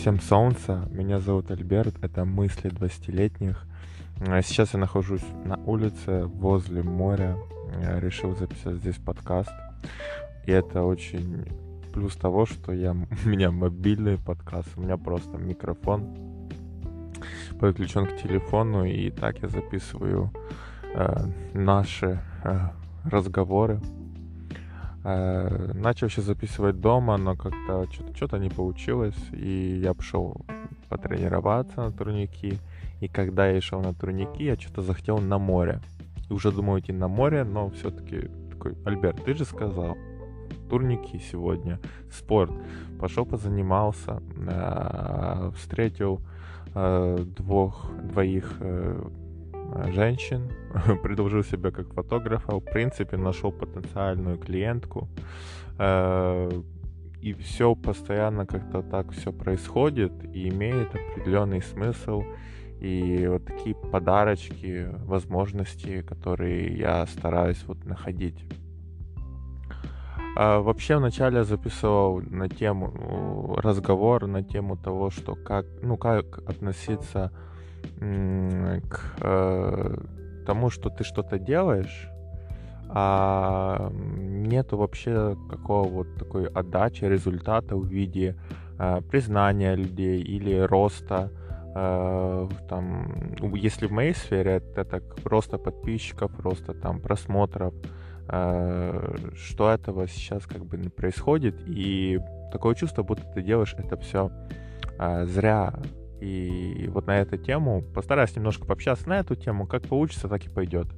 Всем солнца, меня зовут Альберт, это мысли 20-летних. А Сейчас я нахожусь на улице возле моря, Я решил записать здесь подкаст. И это очень плюс того, что я, у меня мобильный подкаст, у меня просто микрофон подключен к телефону, и так я записываю э, наши э, разговоры. Э, начал еще записывать дома, но как-то что-то, не получилось, и я пошел потренироваться на турники. И когда я шел на турники, я что-то захотел на море. И уже думал идти на море, но все-таки такой, Альберт, ты же сказал, турники сегодня, спорт. Пошел позанимался, э, встретил э, двух, двоих женщин, предложил себя как фотографа, в принципе, нашел потенциальную клиентку. Э, и все постоянно как-то так все происходит и имеет определенный смысл. И вот такие подарочки, возможности, которые я стараюсь вот находить. А вообще вначале я записывал на тему ну, разговор на тему того, что как, ну, как относиться э, тому, что ты что-то делаешь, а нету вообще какого вот такой отдачи, результата в виде э, признания людей или роста. Э, там, если в моей сфере это так роста подписчиков, роста там просмотров, что этого сейчас как бы не происходит, и такое чувство, будто ты делаешь это все зря, и вот на эту тему постараюсь немножко пообщаться на эту тему. Как получится, так и пойдет.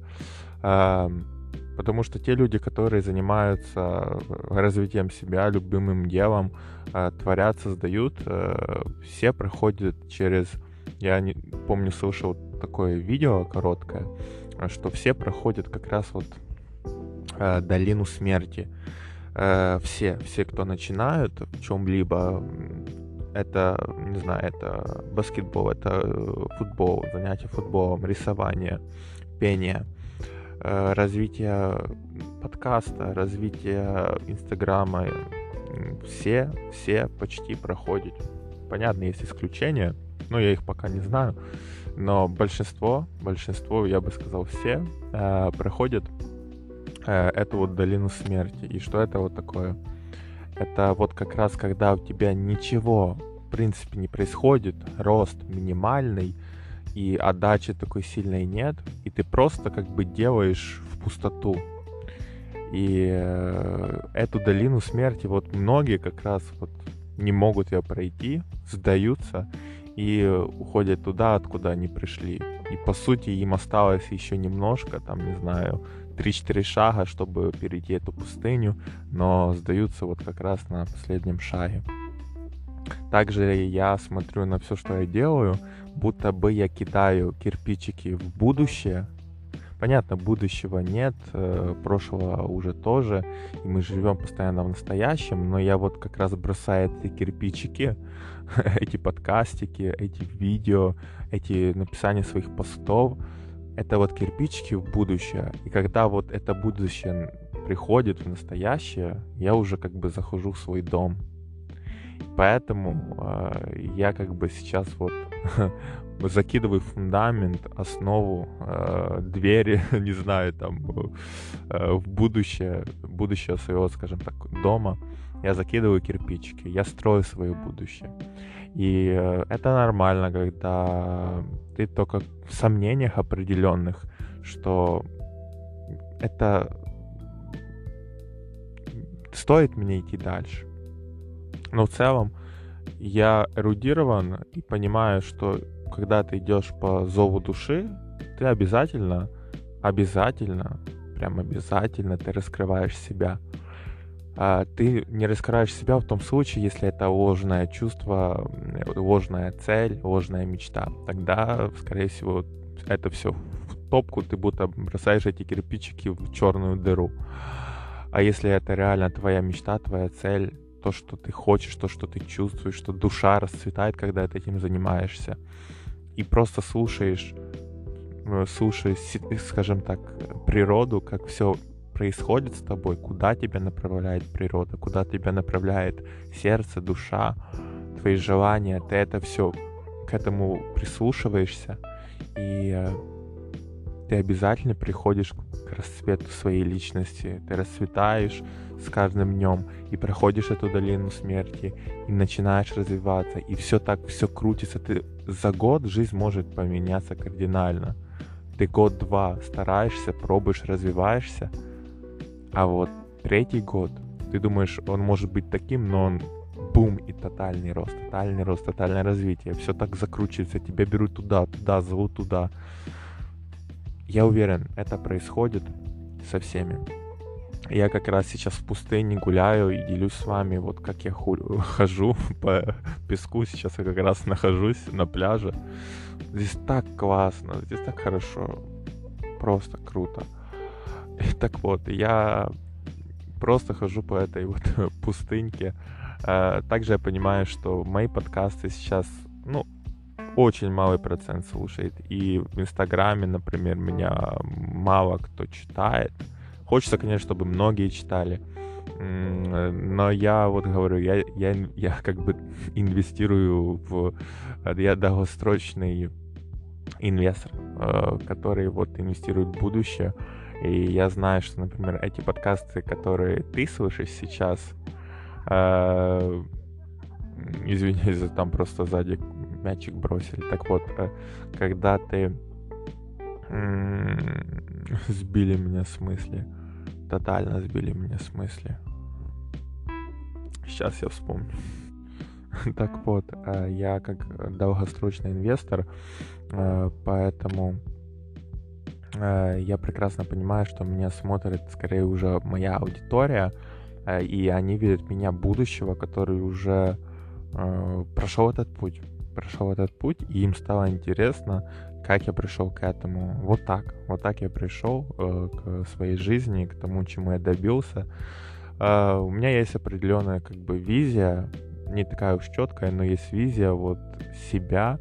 Потому что те люди, которые занимаются развитием себя, любимым делом, а, творят, создают, э, все проходят через... Я не помню, слышал такое видео короткое, что все проходят как раз вот э, долину смерти. Э, все, все, кто начинают в чем-либо, это, не знаю, это баскетбол, это э, футбол, занятие футболом, рисование, пение, э, развитие подкаста, развитие Инстаграма. Все, все почти проходят. Понятно, есть исключения, но я их пока не знаю. Но большинство, большинство, я бы сказал, все э, проходят эту вот долину смерти. И что это вот такое? Это вот как раз когда у тебя ничего в принципе не происходит, рост минимальный, и отдачи такой сильной нет, и ты просто как бы делаешь в пустоту. И э, эту долину смерти вот многие как раз вот не могут ее пройти, сдаются и уходят туда, откуда они пришли. И по сути им осталось еще немножко, там, не знаю, 3-4 шага, чтобы перейти эту пустыню, но сдаются вот как раз на последнем шаге. Также я смотрю на все, что я делаю, будто бы я кидаю кирпичики в будущее. Понятно, будущего нет, э, прошлого уже тоже, и мы живем постоянно в настоящем, но я вот как раз бросаю эти кирпичики, эти подкастики, эти видео, эти написания своих постов, это вот кирпичики в будущее. И когда вот это будущее приходит в настоящее, я уже как бы захожу в свой дом. Поэтому э, я как бы сейчас вот закидываю фундамент, основу, э, двери, не знаю, там э, в будущее, будущее своего, скажем так, дома. Я закидываю кирпичики, я строю свое будущее. И э, это нормально, когда ты только в сомнениях определенных, что это стоит мне идти дальше. Но в целом я эрудирован и понимаю, что когда ты идешь по зову души, ты обязательно, обязательно, прям обязательно ты раскрываешь себя а ты не раскрываешь себя в том случае, если это ложное чувство, ложная цель, ложная мечта. Тогда, скорее всего, это все в топку, ты будто бросаешь эти кирпичики в черную дыру. А если это реально твоя мечта, твоя цель, то, что ты хочешь, то, что ты чувствуешь, что душа расцветает, когда ты этим занимаешься, и просто слушаешь, э, слушаешь, скажем так, природу, как все происходит с тобой, куда тебя направляет природа, куда тебя направляет сердце, душа, твои желания, ты это все к этому прислушиваешься, и э, ты обязательно приходишь к расцвету своей личности. Ты расцветаешь с каждым днем и проходишь эту долину смерти и начинаешь развиваться. И все так, все крутится. Ты за год жизнь может поменяться кардинально. Ты год-два стараешься, пробуешь, развиваешься, а вот третий год, ты думаешь, он может быть таким, но он бум и тотальный рост, тотальный рост, тотальное развитие. Все так закручивается, тебя берут туда, туда, зовут туда. Я уверен, это происходит со всеми. Я как раз сейчас в пустыне гуляю и делюсь с вами, вот как я хожу по песку. Сейчас я как раз нахожусь на пляже. Здесь так классно, здесь так хорошо. Просто круто. Так вот, я просто хожу по этой вот пустыньке. А, также я понимаю, что мои подкасты сейчас, ну, очень малый процент слушает. И в Инстаграме, например, меня мало кто читает. Хочется, конечно, чтобы многие читали. Но я вот говорю, я, я, я как бы инвестирую в... Я долгосрочный инвестор, э, который вот инвестирует в будущее. И я знаю, что, например, эти подкасты, которые ты слышишь сейчас, э, извиняюсь, там просто сзади мячик бросили. Так вот, э, когда ты сбили меня с мысли, тотально сбили меня с мысли. Сейчас я вспомню. Так вот, э, я как долгосрочный инвестор, э, поэтому я прекрасно понимаю, что меня смотрит скорее уже моя аудитория, и они видят меня будущего, который уже прошел этот путь прошел этот путь, и им стало интересно, как я пришел к этому. Вот так, вот так я пришел э, к своей жизни, к тому, чему я добился. Э, у меня есть определенная как бы визия, не такая уж четкая, но есть визия вот себя.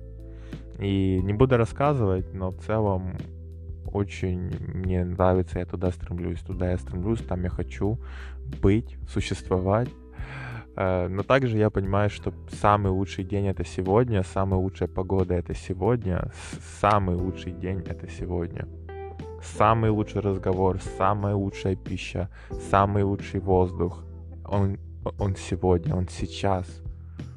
И не буду рассказывать, но в целом очень мне нравится, я туда стремлюсь, туда я стремлюсь, там я хочу быть, существовать. Э, но также я понимаю, что самый лучший день это сегодня, самая лучшая погода это сегодня, самый лучший день это сегодня. Самый лучший разговор, самая лучшая пища, самый лучший воздух. Он, он сегодня, он сейчас.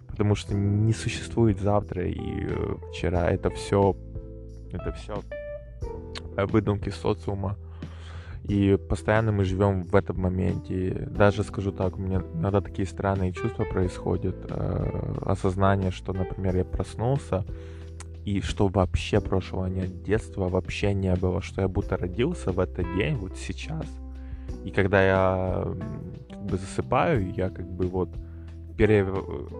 Потому что не существует завтра и э, вчера. Это все, это все выдумки социума. И постоянно мы живем в этом моменте. Даже скажу так, у меня иногда такие странные чувства происходят. Э, осознание, что, например, я проснулся, и что вообще прошлого нет, детства вообще не было, что я будто родился в этот день, вот сейчас. И когда я как бы засыпаю, я как бы вот пере...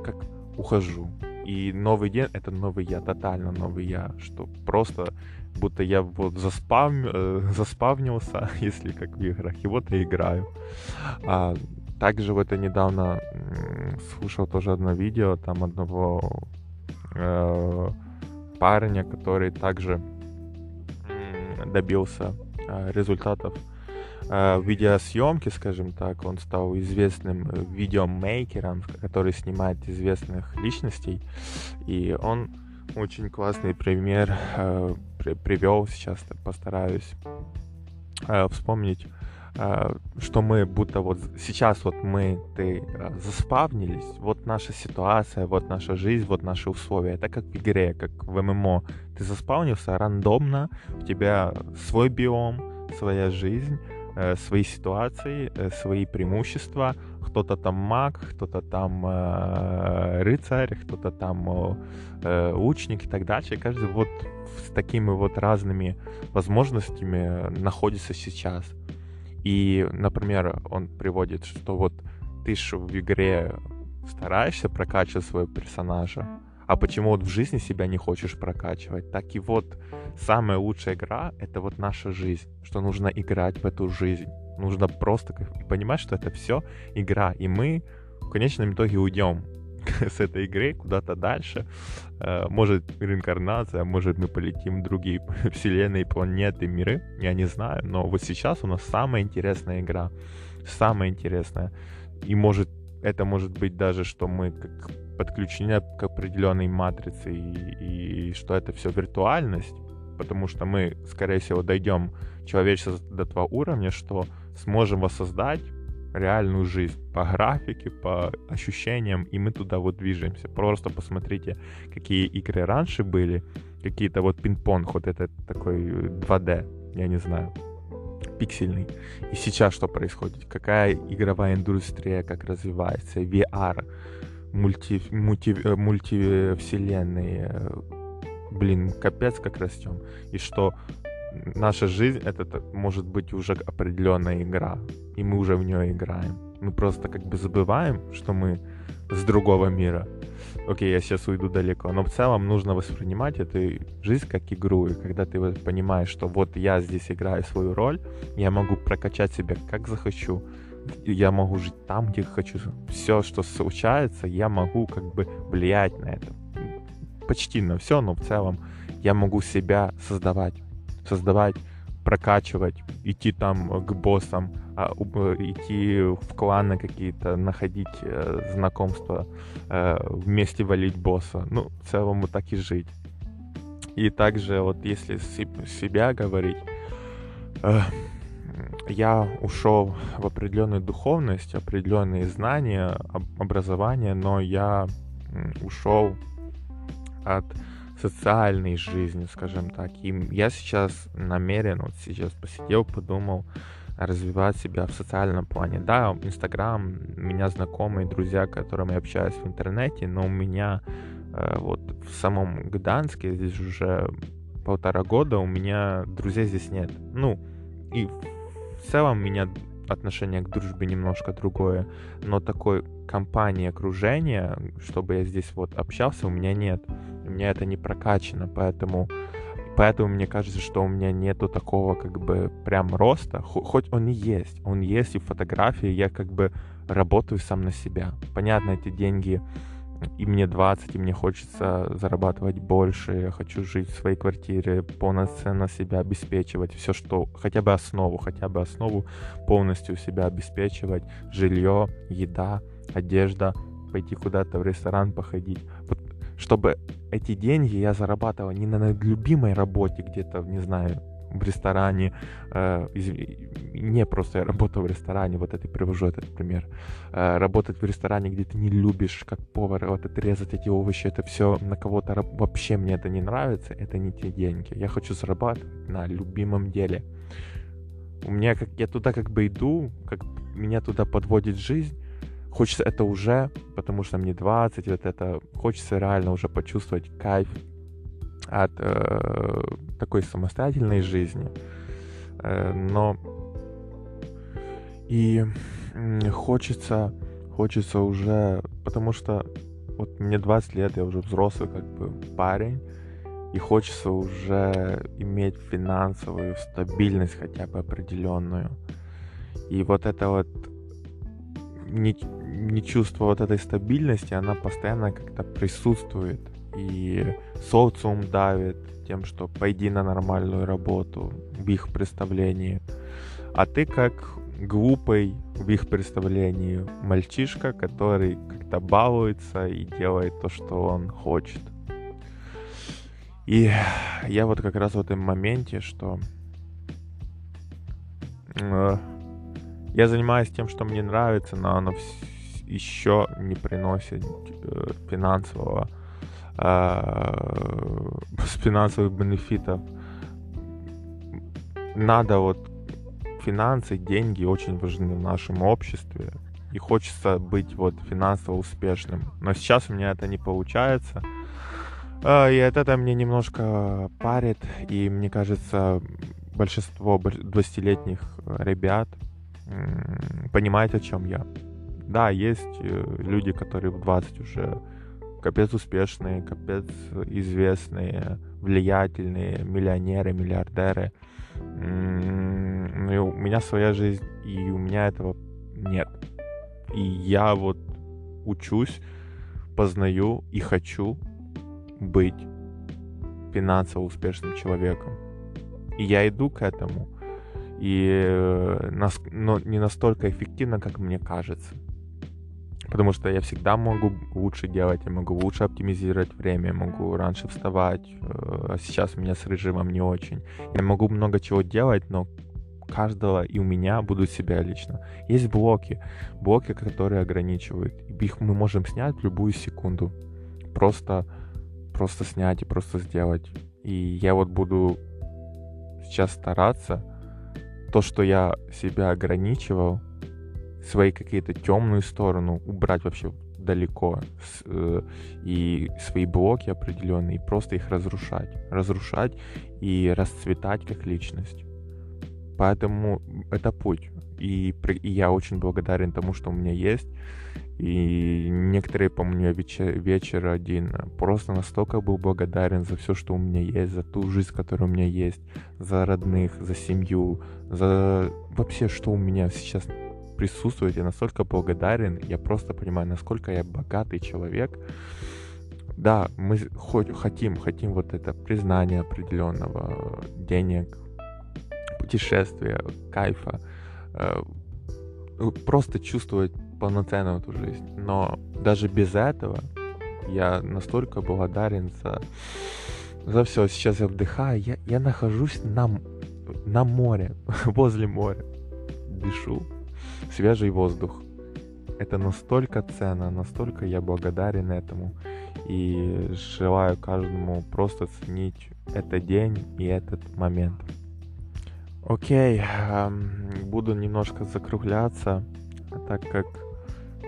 как ухожу. И новый день — это новый я, тотально новый я, что просто будто я вот заспав... Э, заспавнился, если как в играх, и вот я играю. А, также вот я недавно слушал тоже одно видео там одного э, парня, который также добился э, результатов э, видеосъемки, скажем так. Он стал известным видеомейкером, который снимает известных личностей. И он очень классный пример э, при, привел. Сейчас постараюсь э, вспомнить, э, что мы будто вот сейчас вот мы, ты э, заспавнились, вот наша ситуация, вот наша жизнь, вот наши условия. Это как в игре, как в ММО. Ты заспавнился рандомно, у тебя свой биом, своя жизнь, э, свои ситуации, э, свои преимущества, кто-то там маг, кто-то там э, рыцарь, кто-то там э, лучник и так дальше. Каждый вот с такими вот разными возможностями находится сейчас. И, например, он приводит, что вот ты же в игре стараешься прокачивать своего персонажа, а почему вот в жизни себя не хочешь прокачивать? Так и вот самая лучшая игра — это вот наша жизнь, что нужно играть в эту жизнь. Нужно просто понимать, что это все игра, и мы в конечном итоге уйдем с этой игры куда-то дальше. Э, может, реинкарнация, может, мы полетим в другие вселенные, планеты, миры. Я не знаю, но вот сейчас у нас самая интересная игра. Самая интересная. И может, это может быть даже, что мы как подключены к определенной матрице и, и что это все виртуальность, потому что мы, скорее всего, дойдем человечество до того уровня, что сможем воссоздать реальную жизнь по графике, по ощущениям, и мы туда вот движемся. Просто посмотрите, какие игры раньше были, какие-то вот пинг-понг, вот этот такой 2D, я не знаю, пиксельный. И сейчас что происходит? Какая игровая индустрия, как развивается, VR, мульти, мульти, э, мультивселенные, блин, капец как растем. И что наша жизнь это может быть уже определенная игра, и мы уже в нее играем. Мы просто как бы забываем, что мы с другого мира. Окей, я сейчас уйду далеко, но в целом нужно воспринимать эту жизнь как игру, и когда ты понимаешь, что вот я здесь играю свою роль, я могу прокачать себя как захочу, я могу жить там, где хочу. Все, что случается, я могу как бы влиять на это. Почти на все, но в целом я могу себя создавать создавать, прокачивать, идти там к боссам, а, идти в кланы какие-то, находить э, знакомства, э, вместе валить босса. Ну, в целом вот так и жить. И также вот если себя говорить, э, я ушел в определенную духовность, определенные знания, образование, но я ушел от социальной жизни, скажем так. И я сейчас намерен, вот сейчас посидел, подумал, развивать себя в социальном плане. Да, Инстаграм, меня знакомые, друзья, которыми я общаюсь в интернете, но у меня э, вот в самом Гданске, здесь уже полтора года, у меня друзей здесь нет. Ну, и в целом у меня отношение к дружбе немножко другое, но такой компании, окружения, чтобы я здесь вот общался, у меня нет. У меня это не прокачано, поэтому Поэтому мне кажется, что у меня нету такого как бы прям роста, хоть он и есть, он есть и фотографии, я как бы работаю сам на себя. Понятно, эти деньги, и мне 20, и мне хочется зарабатывать больше, я хочу жить в своей квартире, полноценно себя обеспечивать, все что, хотя бы основу, хотя бы основу полностью себя обеспечивать, жилье, еда, одежда, пойти куда-то в ресторан походить. Вот чтобы эти деньги я зарабатывал не на любимой работе где-то, не знаю, в ресторане, э, из, не просто я работал в ресторане, вот это привожу этот пример, э, работать в ресторане, где ты не любишь, как повар, вот отрезать эти овощи, это все на кого-то вообще мне это не нравится, это не те деньги. Я хочу зарабатывать на любимом деле. У меня как я туда как бы иду, как меня туда подводит жизнь, Хочется это уже, потому что мне 20, вот это, хочется реально уже почувствовать кайф от э, такой самостоятельной жизни. Э, но и хочется, хочется уже, потому что вот мне 20 лет, я уже взрослый как бы парень, и хочется уже иметь финансовую стабильность хотя бы определенную. И вот это вот не, не чувство вот этой стабильности, она постоянно как-то присутствует. И социум давит тем, что пойди на нормальную работу в их представлении. А ты как глупый в их представлении мальчишка, который как-то балуется и делает то, что он хочет. И я вот как раз в этом моменте, что э, я занимаюсь тем, что мне нравится, но оно еще не приносит э, финансового э, финансовых бенефитов. Надо вот финансы, деньги очень важны в нашем обществе. И хочется быть вот финансово успешным. Но сейчас у меня это не получается. Э, и от этого мне немножко парит. И мне кажется, большинство 20-летних ребят понимает, о чем я. Да, есть э, люди, которые в 20 уже капец успешные, капец известные, влиятельные, миллионеры, миллиардеры. И у меня своя жизнь, и у меня этого нет. И я вот учусь, познаю и хочу быть финансово успешным человеком. И я иду к этому и э, но не настолько эффективно, как мне кажется. Потому что я всегда могу лучше делать, я могу лучше оптимизировать время, могу раньше вставать, э, а сейчас у меня с режимом не очень. Я могу много чего делать, но каждого и у меня будут себя лично. Есть блоки, блоки, которые ограничивают. Их мы можем снять в любую секунду. Просто, просто снять и просто сделать. И я вот буду сейчас стараться то, что я себя ограничивал, свои какие-то темную сторону убрать вообще далеко с, э, и свои блоки определенные, и просто их разрушать. Разрушать и расцветать как личность. Поэтому это путь. И, и я очень благодарен тому, что у меня есть. И некоторые, помню, вечер, вечер один просто настолько был благодарен за все, что у меня есть, за ту жизнь, которая у меня есть, за родных, за семью, за вообще, что у меня сейчас присутствует. Я настолько благодарен, я просто понимаю, насколько я богатый человек. Да, мы хоть хотим, хотим вот это признание определенного, денег, путешествия, кайфа, э, просто чувствовать полноценную эту жизнь. Но даже без этого я настолько благодарен за, за все. Сейчас я вдыхаю, я, я нахожусь на, на море, возле моря. Дышу, свежий воздух. Это настолько ценно, настолько я благодарен этому. И желаю каждому просто ценить этот день и этот момент. Окей, буду немножко закругляться, так как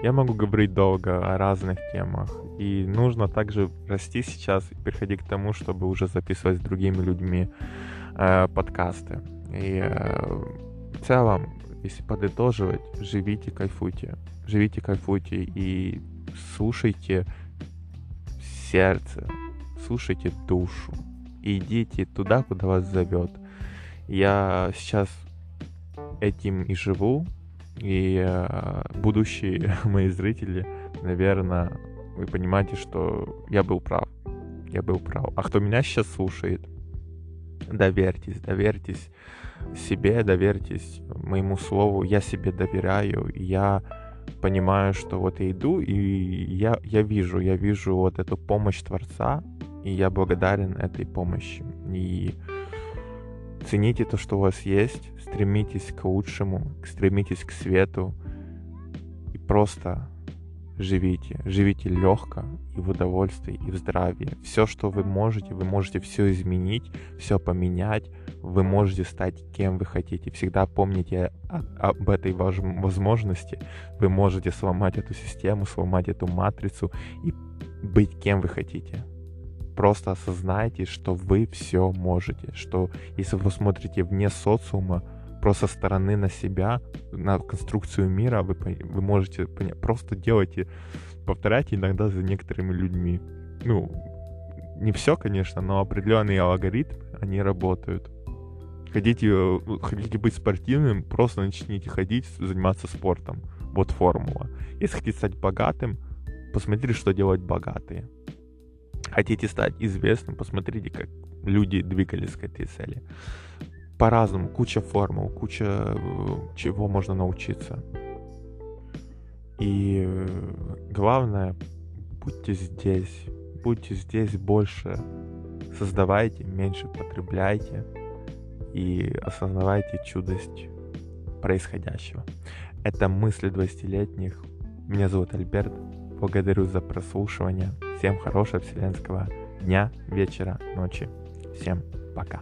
я могу говорить долго о разных темах. И нужно также расти сейчас и переходить к тому, чтобы уже записывать с другими людьми э, подкасты. И э, в целом, если подытоживать, живите, кайфуйте. Живите, кайфуйте и слушайте сердце, слушайте душу. И идите туда, куда вас зовет. Я сейчас этим и живу, и э, будущие мои зрители, наверное, вы понимаете, что я был прав. Я был прав. А кто меня сейчас слушает, доверьтесь, доверьтесь себе, доверьтесь моему слову. Я себе доверяю. Я понимаю, что вот я иду, и я, я вижу, я вижу вот эту помощь Творца, и я благодарен этой помощи. И Цените то, что у вас есть, стремитесь к лучшему, стремитесь к свету и просто живите. Живите легко и в удовольствии, и в здравии. Все, что вы можете, вы можете все изменить, все поменять. Вы можете стать кем вы хотите. Всегда помните об этой возможности. Вы можете сломать эту систему, сломать эту матрицу и быть кем вы хотите просто осознайте, что вы все можете, что если вы смотрите вне социума, просто стороны на себя, на конструкцию мира, вы, вы можете понять, просто делайте, повторяйте иногда за некоторыми людьми. Ну, не все, конечно, но определенные алгоритмы, они работают. Хотите, э, хотите быть спортивным, просто начните ходить, заниматься спортом. Вот формула. Если хотите стать богатым, посмотрите, что делают богатые. Хотите стать известным, посмотрите, как люди двигались к этой цели. По-разному, куча формул, куча э, чего можно научиться. И э, главное, будьте здесь, будьте здесь больше, создавайте, меньше потребляйте и осознавайте чудость происходящего. Это мысли 20-летних. Меня зовут Альберт. Благодарю за прослушивание. Всем хорошего вселенского дня, вечера, ночи. Всем пока.